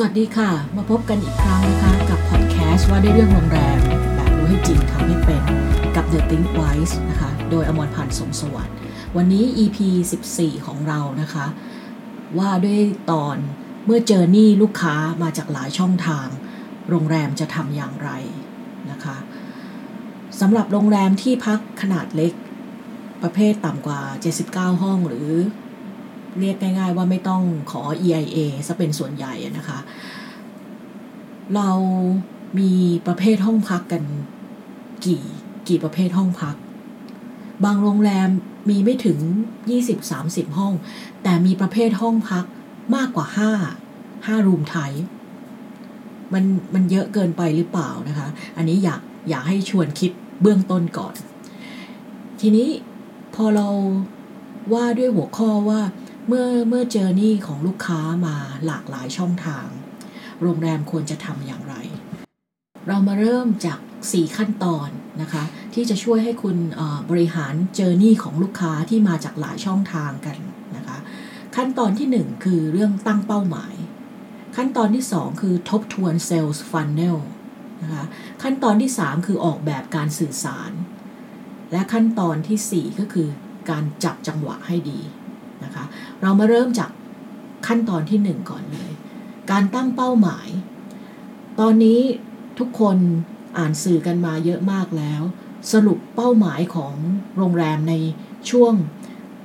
สวัสดีค่ะ มาพบกันอีกครั้งนะคะกับพอดแคสต์ว่าด้วยเรื่องโรงแรม แบบรู้ให้จริงทำให้เป็นกับ The Think Wise นะคะ โดยอมรพันธ์สมสวัสดิ์วันนี้ EP 14 ของเรานะคะ ว่าด้วยตอนเมื่อเจอหนี้ลูกค้ามาจากหลายช่องทาง โรงแรมจะทำอย่างไรนะคะสำหรับโรงแรมที่พักขนาดเล็ก ประเภทต่ำกว่า 79 ห้องหรือ เรียกง่าย ๆ ว่าไม่ต้องขอ EIA ซะเป็นส่วนใหญ่นะคะ เรามีประเภทห้องพักกันกี่กี่ประเภทห้องพัก บางโรงแรมมีไม่ถึง 20-30 ห้อง แต่มีประเภทห้องพักมากกว่า 5 5 รูมไทยมันมันเยอะเกินไปหรือเปล่านะคะ อันนี้อยากอยากให้ชวนคิดเบื้องต้นก่อน ทีนี้พอเราว่าด้วยหัวข้อว่า เมื่อเมื่อเจอนี่ของลูกค้ามาหลากหลายช่องทาง โรงแรมควรจะทำอย่างไร เรามาเริ่มจาก 4 ขั้นตอนนะคะ ที่จะช่วยให้คุณบริหารเจอนี่ของลูกค้าที่มาจากหลายช่องทางกันนะคะ ขั้นตอนที่ 1 คือเรื่องตั้งเป้าหมาย ขั้นตอนที่ 2 คือทบทวนเซลล์ฟันเนลนะคะขั้นตอนที่ 3 คือออกแบบการสื่อสาร และขั้นตอนที่ 4 ก็คือการจับจังหวะให้ดี นะคะ เรามาเริ่มจากขั้นตอนที่หนึ่งก่อนเลย การตั้งเป้าหมาย ตอนนี้ทุกคนอ่านสื่อกันมาเยอะมากแล้ว สรุปเป้าหมายของโรงแรมในช่วง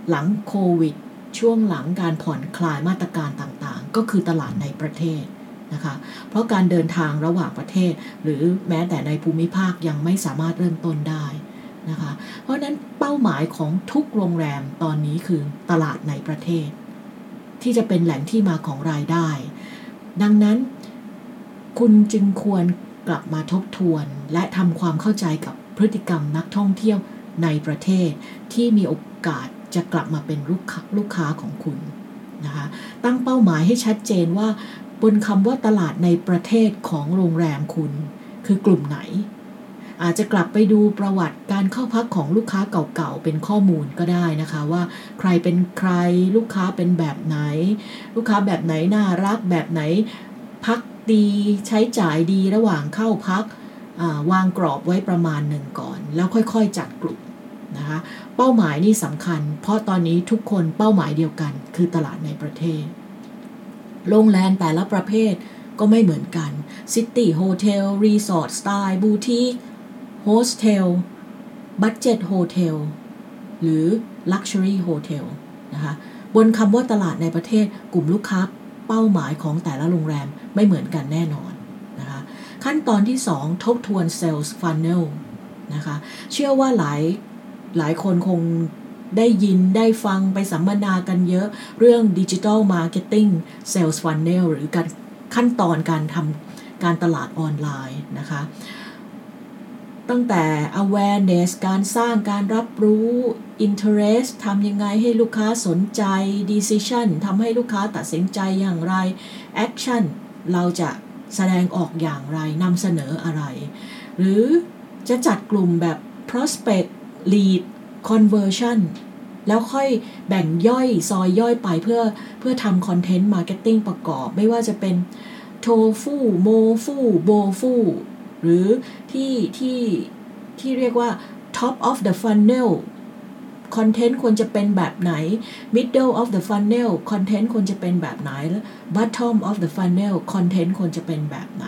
หลังโควิด ช่วงหลังการผ่อนคลายมาตรการต่างๆ ก็คือตลาดในประเทศนะคะเพราะการเดินทางระหว่างประเทศ หรือแม้แต่ในภูมิภาคยังไม่สามารถเริ่มต้นได้ เพราะนั้นเป้าหมายของทุกโรงแรมตอนนี้คือตลาดในประเทศ ที่จะเป็นแหล่งที่มาของรายได้ ดังนั้นคุณจึงควรกลับมาทบทวน และทำความเข้าใจกับพฤติกรรมนักท่องเที่ยวในประเทศ ที่มีโอกาสจะกลับมาเป็นลูกค้าลูกค้าของคุณนะคะตั้งเป้าหมายให้ชัดเจนว่า บนคำว่าตลาดในประเทศของโรงแรมคุณ คือกลุ่มไหน อาจจะกลับไปดูประวัติการเข้าพักของลูกค้าเก่าๆ เป็นข้อมูลก็ได้นะคะ ว่าใครเป็นใครลูกค้าเป็นแบบไหน ลูกค้าแบบไหนน่ารักแบบไหน พักดีใช้จ่ายดีระหว่างเข้าพักวางกรอบไว้ประมาณหนึ่งก่อน แล้วค่อยๆจัดกลุ่มนะคะเป้าหมายนี่สำคัญ เพราะตอนนี้ทุกคนเป้าหมายเดียวกัน คือตลาดในประเทศโรงแรมแต่ละประเภทก็ไม่เหมือนกัน city hotel รีสอร์ท สไตล์ บูติก hostel budget hotel หรือ luxury hotel นะคะบนคำว่าตลาดในประเทศกลุ่มลูกค้าเป้าหมายของแต่ละโรงแรมไม่เหมือนกันแน่นอนนะคะขั้นตอนที่ 2 ทบทวน Sales Funnel นะคะเชื่อว่าหลายหลายคนคงได้ยินได้ฟังไปสัมมนากันเยอะเรื่อง digital marketing sales funnel หรือการขั้นตอนการทำการตลาดออนไลน์นะคะ ตั้งแต่ awareness การสร้างการรับรู้ interest ทำยังไงให้ลูกค้าสนใจ decision ทำให้ลูกค้าตัดสินใจอย่างไร action เราจะแสดงออกอย่างไรนำเสนออะไร หรือจะจัดกลุ่มแบบ prospect lead conversion แล้วค่อยแบ่งย่อยซอยย่อยไปเพื่อเพื่อทำ content marketing ประกอบ ไม่ว่าจะเป็น ToFu MoFu BoFu หรือที่ที่ที่เรียกว่า top of the funnel content ควรจะเป็นแบบไหน middle of the funnel content ควรจะเป็นแบบไหน bottom of the funnel คอนเทนต์ควรจะเป็นแบบไหน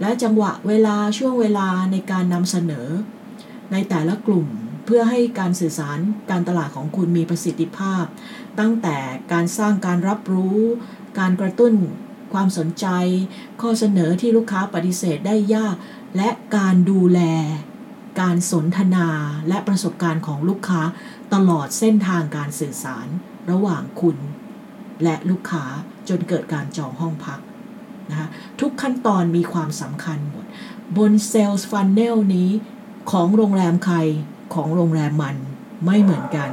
และจังหวะเวลาช่วงเวลาในการนำเสนอ ในแต่ละกลุ่มเพื่อให้การสื่อสารการตลาดของคุณมีประสิทธิภาพ ตั้งแต่การสร้างการรับรู้ การกระตุ้น ความสนใจ ข้อเสนอที่ลูกค้าปฏิเสธได้ยาก และการดูแล การสนทนาและประสบการณ์ของลูกค้าตลอดเส้นทางการสื่อสารระหว่างคุณ และลูกค้าจนเกิดการจองห้องพักนะคะทุกขั้นตอนมีความสำคัญหมด บน sales funnel นี้ของโรงแรมใครของโรงแรมมันไม่เหมือนกัน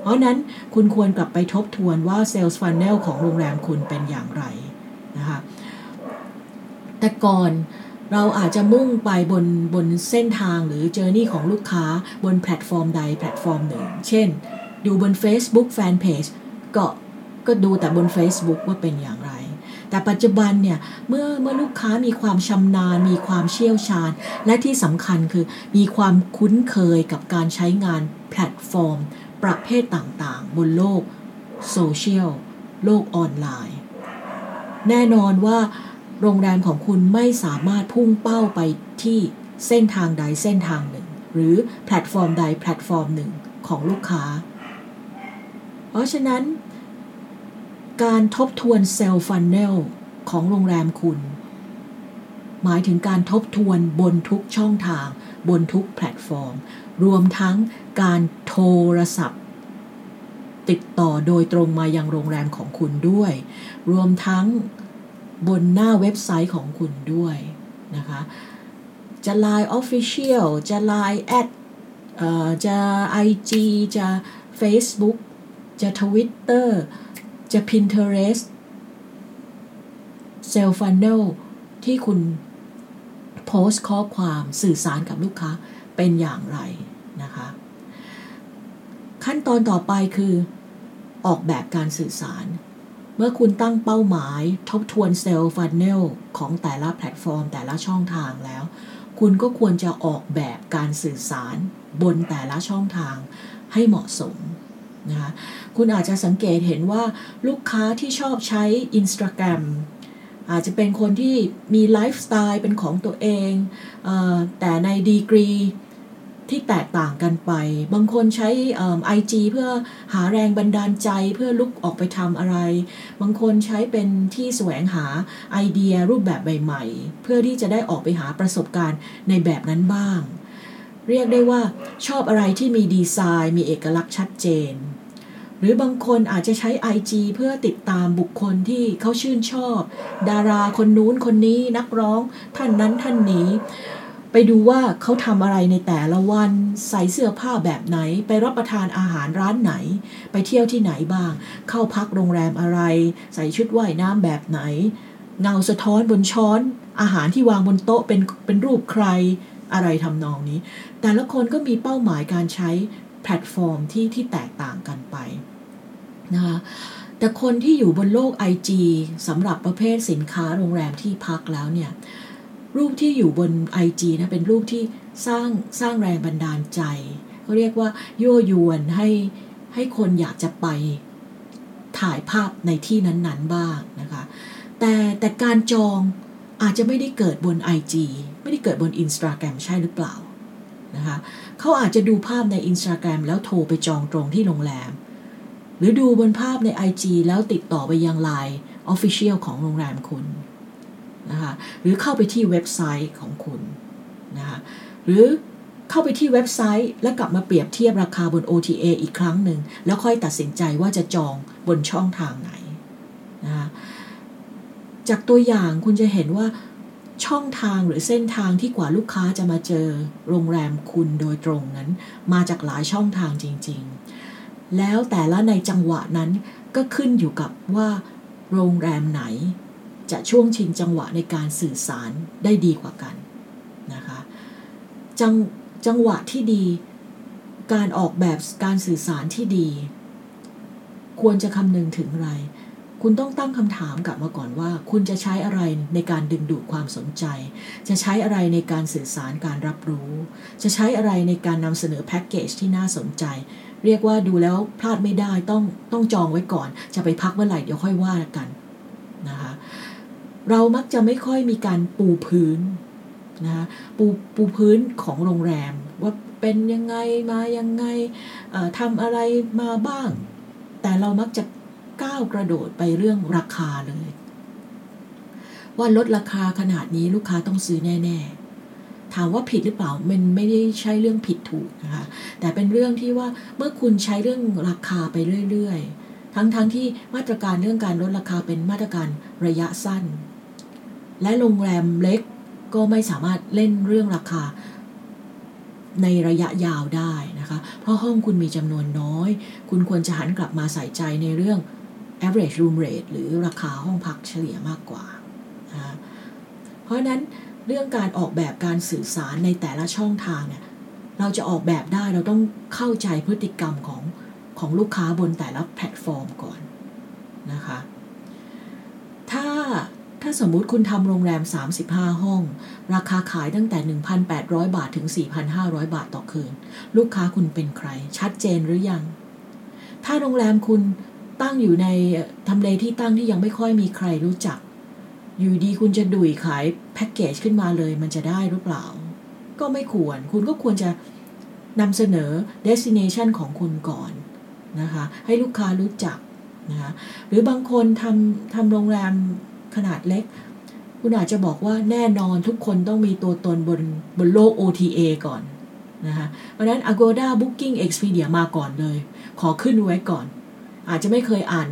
เพราะนั้นคุณควรกลับไปทบทวนว่า sales funnel ของโรงแรมคุณเป็นอย่างไร นะคะแต่ก่อนเราอาจจะมุ่งไปบนบนเส้นทางหรือ journey ของลูกค้าบนแพลตฟอร์มใดแพลตฟอร์มหนึ่ง เช่น ดูบน Facebook Fanpage ก็ก็ดูแต่บน Facebook ว่าเป็นอย่างไร แต่ปัจจุบันเนี่ย เมื่อเมื่อลูกค้ามีความชำนาญ มีความเชี่ยวชาญ และที่สำคัญคือมีความคุ้นเคยกับการใช้งานแพลตฟอร์ม ประเภทต่างๆ บนโลกโซเชียลโลกออนไลน์ แน่นอนว่าโรงแรมของคุณไม่สามารถพุ่งเป้าไปที่เส้นทางใดเส้นทางหนึ่ง หรือแพลตฟอร์มใดแพลตฟอร์มหนึ่งของลูกค้า เพราะฉะนั้น การทบทวน sales funnel ของโรงแรมคุณ หมายถึงการทบทวนบนทุกช่องทาง บนทุกแพลตฟอร์ม รวมทั้งการโทรศัพท์ ติดต่อโดยตรงมายังโรงแรมของคุณด้วย รวมทั้งบนหน้าเว็บไซต์ของคุณด้วยนะคะ จะ Line Official จะ Line แอดจะ IG จะ Facebook จะ Twitter จะ Pinterest s e l f Funnel ที่คุณโพสต์ข้อความสื่อสารกับลูกค้าเป็นอย่างไรนะคะ ขั้นตอนต่อไปคือ ออกแบบการสื่อสาร เมื่อคุณตั้งเป้าหมายทบทวน sales funnel ของแต่ละแพลตฟอร์ม แต่ละช่องทางแล้ว คุณก็ควรจะออกแบบการสื่อสารบนแต่ละช่องทางให้เหมาะสมนะคะคุณอาจจะสังเกตเห็นว่าลูกค้าที่ชอบใช้ Instagram อาจจะเป็นคนที่มีไลฟ์สไตล์เป็นของตัวเองเออแต่ในดีกรี ที่แตกต่างกันไป บางคนใช้ไอจีเพื่อหาแรงบันดาลใจเพื่อลุกออกไปทำอะไร บางคนใช้เป็นที่แสวงหาไอเดียรูปแบบใหม่ๆ เพื่อที่จะได้ออกไปหาประสบการณ์ในแบบนั้นบ้าง เรียกได้ว่าชอบอะไรที่มีดีไซน์มีเอกลักษณ์ชัดเจน หรือบางคนอาจจะใช้ IG เพื่อติดตามบุคคลที่เขาชื่นชอบ ดาราคนนู้นคนนี้นักร้องท่านนั้นท่านนี้ ไปดูว่าเขาทำอะไรในแต่ละวันใส่เสื้อผ้าแบบไหน ไปรับประทานอาหารร้านไหน ไปเที่ยวที่ไหนบ้าง เข้าพักโรงแรมอะไร ใส่ชุดว่ายน้ำแบบไหน เงาสะท้อนบนช้อน อาหารที่วางบนโต๊ะเป็นเป็นรูปใครอะไรทำนองนี้ แต่ละคนก็มีเป้าหมายการใช้แพลตฟอร์มที่ที่แตกต่างกันไปนะคะแต่คนที่อยู่บนโลก IG สำหรับประเภทสินค้าโรงแรมที่พักแล้วเนี่ย รูปที่อยู่บน IG นะเป็นรูปที่สร้างสร้างแรงบันดาลใจเขาเรียกว่ายั่วยวนให้ให้คนอยากจะไปถ่ายภาพในที่นั้นๆบ้างนะคะ แต่แต่การจองอาจจะไม่ได้เกิดบน IG ไม่ได้เกิดบน Instagram ใช่หรือเปล่านะคะเขาอาจจะดูภาพใน Instagram แล้วโทรไปจองตรงที่โรงแรม หรือดูบนภาพใน IG แล้วติดต่อไปยัง Line Official ของโรงแรมคุณ นะคะหรือเข้าไปที่เว็บไซต์ของคุณนะคะหรือเข้าไปที่เว็บไซต์ แล้วกลับมาเปรียบเทียบราคาบน OTA อีกครั้งหนึ่ง แล้วค่อยตัดสินใจว่าจะจองบนช่องทางไหนนะคะจากตัวอย่างคุณจะเห็นว่าช่องทางหรือเส้นทางที่กว่าลูกค้าจะมาเจอโรงแรมคุณโดยตรงนั้น มาจากหลายช่องทางจริง ๆ แล้วแต่ละในจังหวะนั้นก็ขึ้นอยู่กับว่า โรงแรมไหน จะช่วงชิงจังหวะในการสื่อสารได้ดีกว่ากันนะคะจังจังหวะที่ดี การออกแบบการสื่อสารที่ดี ควรจะคำนึงถึงอะไร คุณต้องตั้งคำถามกลับมาก่อนว่า คุณจะใช้อะไรในการดึงดูดความสนใจ จะใช้อะไรในการสื่อสารการรับรู้ จะใช้อะไรในการนำเสนอแพ็กเกจที่น่าสนใจ เรียกว่าดูแล้วพลาดไม่ได้ต้องต้องจองไว้ก่อน จะไปพักเมื่อไหร่เดี๋ยวค่อยว่ากัน เรามักจะไม่ค่อยมีการปูพื้นนะคะปูปูพื้นของโรงแรม ว่าเป็นยังไงมายังไงทำอะไรมาบ้าง แต่เรามักจะก้าวกระโดดไปเรื่องราคาเลย ว่าลดราคาขนาดนี้ลูกค้าต้องซื้อแน่ ๆ ถามว่าผิดหรือเปล่ามันไม่ได้ใช่เรื่องผิดถูกนะคะแต่เป็นเรื่องที่ว่าเมื่อคุณใช้เรื่องราคาไปเรื่อยๆ ทั้งๆทที่มาตรการเรื่องการลดราคาเป็นมาตรการระยะสั้น และโรงแรมเล็กก็ไม่สามารถเล่นเรื่องราคาในระยะยาวได้นะคะ เพราะห้องคุณมีจำนวนน้อย คุณควรจะหันกลับมาใส่ใจในเรื่อง average room rate หรือราคาห้องพักเฉลี่ยมากกว่า เพราะนั้นเรื่องการออกแบบการสื่อสารในแต่ละช่องทางเนี่ยเราจะออกแบบได้เราต้องเข้าใจพฤติกรรมของของลูกค้าบนแต่ละแพลตฟอร์มก่อนนะคะาาสมมุติคุณทำโรงแรม 35 ห้อง ราคาขายตั้งแต่ 1,800 บาทถึง 4,500 บาทต่อคืน ลูกค้าคุณเป็นใคร ชัดเจนหรือยัง ถ้าโรงแรมคุณตั้งอยู่ในทำเลที่ตั้งที่ยังไม่ค่อยมีใครรู้จัก อยู่ดีคุณจะดุยขายแพ็กเกจขึ้นมาเลยมันจะได้หรือเปล่า ก็ไม่ควร คุณก็ควรจะนำเสนอ destination ของคุณก่อนนะคะ ให้ลูกค้ารู้จักนะคะหรือบางคนทำทำโรงแรม ขนาดเล็ก คุณอาจจะบอกว่าแน่นอนทุกคนต้องมีตัวตนบนบนโลก OTA ก่อนนะคะเพราะนั้น Agoda Booking Expedia มาก่อนเลย ขอขึ้นไว้ก่อน อาจจะไม่เคยอ่าน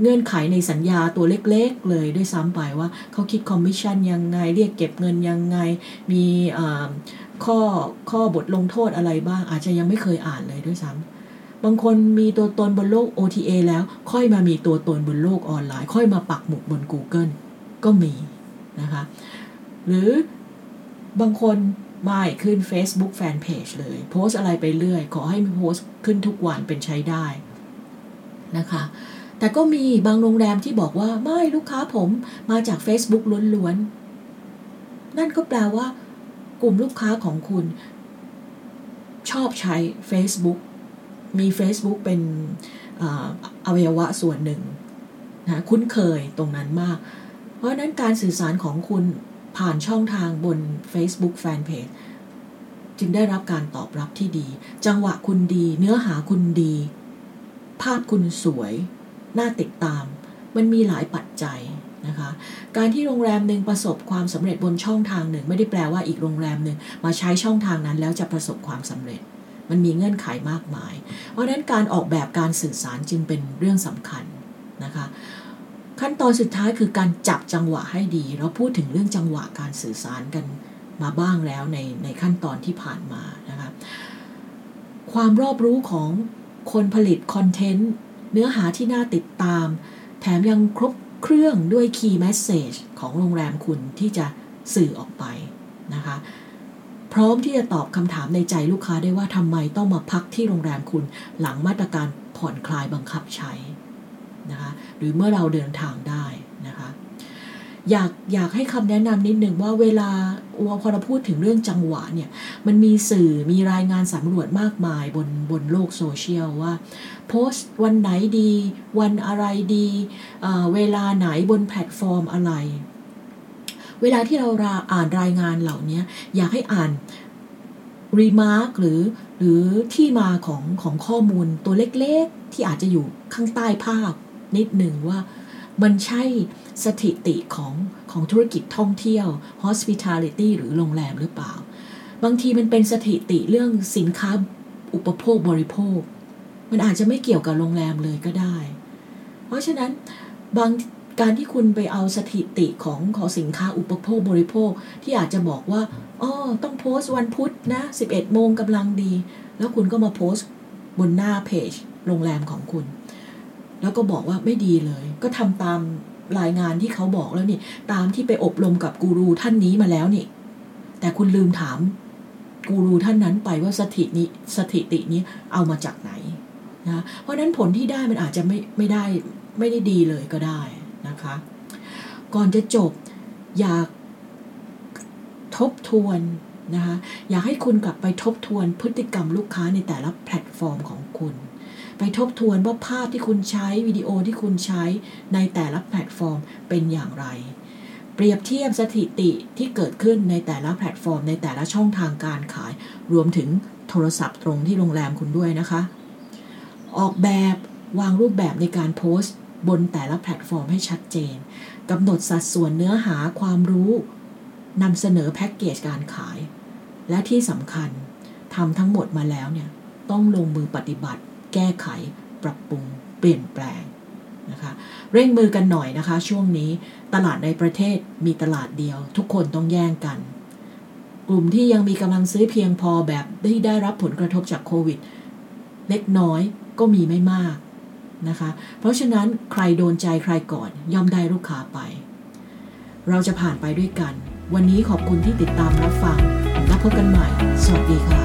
เงื่อนไขในสัญญาตัวเล็กๆ เลยด้วยซ้ำไปว่าเขาคิดคอมมิชชั่นยังไง เรียกเก็บเงินยังไง มีข้อข้อบทลงโทษอะไรบ้าง อาจจะยังไม่เคยอ่านเลยด้วยซ้ำ บางคนมีตัวตนบนโลก OTA แล้วค่อยมามีตัวตนบนโลกออนไลน์ ค่อยมาปักหมุดบน Google ก็มีนะคะ หรือบางคนไม่ขึ้น Facebook Fanpage เลย โพสอะไรไปเรื่อย ขอให้มีโพสขึ้นทุกวันเป็นใช้ได้นะคะ แต่ก็มีบางโรงแรมที่บอกว่าไม่ลูกค้าผมมาจาก Facebook ล้วนๆ นั่นก็แปลว่ากลุ่มลูกค้าของคุณ ชอบใช้ Facebook มี Facebook เป็นอวัยวะส่วนหนึ่งนะคุ้นเคยตรงนั้นมาก เพราะนั้นการสื่อสารของคุณผ่านช่องทางบน Facebook Fanpage จึงได้รับการตอบรับที่ดี จังหวะคุณดี เนื้อหาคุณดี ภาพคุณสวย น่าติดตาม มันมีหลายปัจจัยนะคะ การที่โรงแรมหนึ่งประสบความสำเร็จบนช่องทางหนึ่ง ไม่ได้แปลว่าอีกโรงแรมหนึ่งมาใช้ช่องทางนั้นแล้วจะประสบความสำเร็จ มันมีเงื่อนไขมากมาย เพราะฉะนั้นการออกแบบการสื่อสารจึงเป็นเรื่องสำคัญนะคะ ขั้นตอนสุดท้ายคือการจับจังหวะให้ดี เราพูดถึงเรื่องจังหวะการสื่อสารกันมาบ้างแล้วในในขั้นตอนที่ผ่านมานะคะความรอบรู้ของคนผลิตคอนเทนต์เนื้อหาที่น่าติดตาม แถมยังครบเครื่องด้วย Key Message ของโรงแรมคุณที่จะสื่อออกไปนะคะ พร้อมที่จะตอบคำถามในใจลูกค้าได้ว่าทำไมต้องมาพักที่โรงแรมคุณหลังมาตรการผ่อนคลายบังคับใช้นะคะหรือเมื่อเราเดินทางได้นะคะอยากอยากให้คำแนะนำนิดหนึ่งว่าเวลาพอเราพูดถึงเรื่องจังหวะเนี่ยมันมีสื่อมีรายงานสำรวจมากมายบนบนโลกโซเชียลว่า โพสต์วันไหนดี วันอะไรดี เวลาไหนบนแพลตฟอร์มอะไร เวลาที่เราอ่านรายงานเหล่านี้อยากให้อ่าน remark หรือหรือที่มาของของข้อมูลตัวเล็กๆ ที่อาจจะอยู่ข้างใต้ภาพนิดหนึ่งว่ามันใช่สถิติของของธุรกิจท่องเที่ยว hospitality หรือโรงแรมหรือเปล่า บางทีมันเป็นสถิติเรื่องสินค้าอุปโภคบริโภค มันอาจจะไม่เกี่ยวกับโรงแรมเลยก็ได้ เพราะฉะนั้นบาง การที่คุณไปเอาสถิติของของสินค้าอุปโภคบริโภคที่อาจจะบอกว่าอ๋อต้องโพสต์วันพุธนะ 11 โมงกำลังดี แล้วคุณก็มาโพสต์บนหน้าเพจโรงแรมของคุณ แล้วก็บอกว่าไม่ดีเลย ก็ทำตามรายงานที่เขาบอกแล้วนี่ตามที่ไปอบรมกับกูรูท่านนี้มาแล้วนี่ แต่คุณลืมถามกูรูท่านนั้นไปว่าสถิติสถิตินี้เอามาจากไหนนะเพราะนั้นผลที่ได้มันอาจจะไม่ไม่ได้ไม่ได้ดีเลยก็ได้ นะคะ ก่อนจะจบอยากทบทวนนะคะอยากให้คุณกลับไปทบทวนพฤติกรรมลูกค้าในแต่ละแพลตฟอร์มของคุณ ไปทบทวนว่าภาพที่คุณใช้วิดีโอที่คุณใช้ในแต่ละแพลตฟอร์มเป็นอย่างไร เปรียบเทียบสถิติที่เกิดขึ้นในแต่ละแพลตฟอร์ม ในแต่ละช่องทางการขาย รวมถึงโทรศัพท์ตรงที่โรงแรมคุณด้วยนะคะ ออกแบบวางรูปแบบในการโพสต์ บนแต่ละแพลตฟอร์มให้ชัดเจนกำหนดสัดส่วนเนื้อหาความรู้นำเสนอแพ็กเกจการขาย และที่สำคัญทำทั้งหมดมาแล้วเนี่ยต้องลงมือปฏิบัติ แก้ไข ปรับปรุง เปลี่ยนแปลงนะคะเร่งมือกันหน่อยนะคะ ช่วงนี้ตลาดในประเทศมีตลาดเดียว ทุกคนต้องแย่งกัน กลุ่มที่ยังมีกำลังซื้อเพียงพอแบบที่ได้รับผลกระทบจากโควิด เล็กน้อยก็มีไม่มาก นะคะ เพราะฉะนั้นใครโดนใจใครก่อนย่อมได้ลูกค้าไป เราจะผ่านไปด้วยกัน วันนี้ขอบคุณที่ติดตามรับฟัง แล้วพบกันใหม่ สวัสดีค่ะ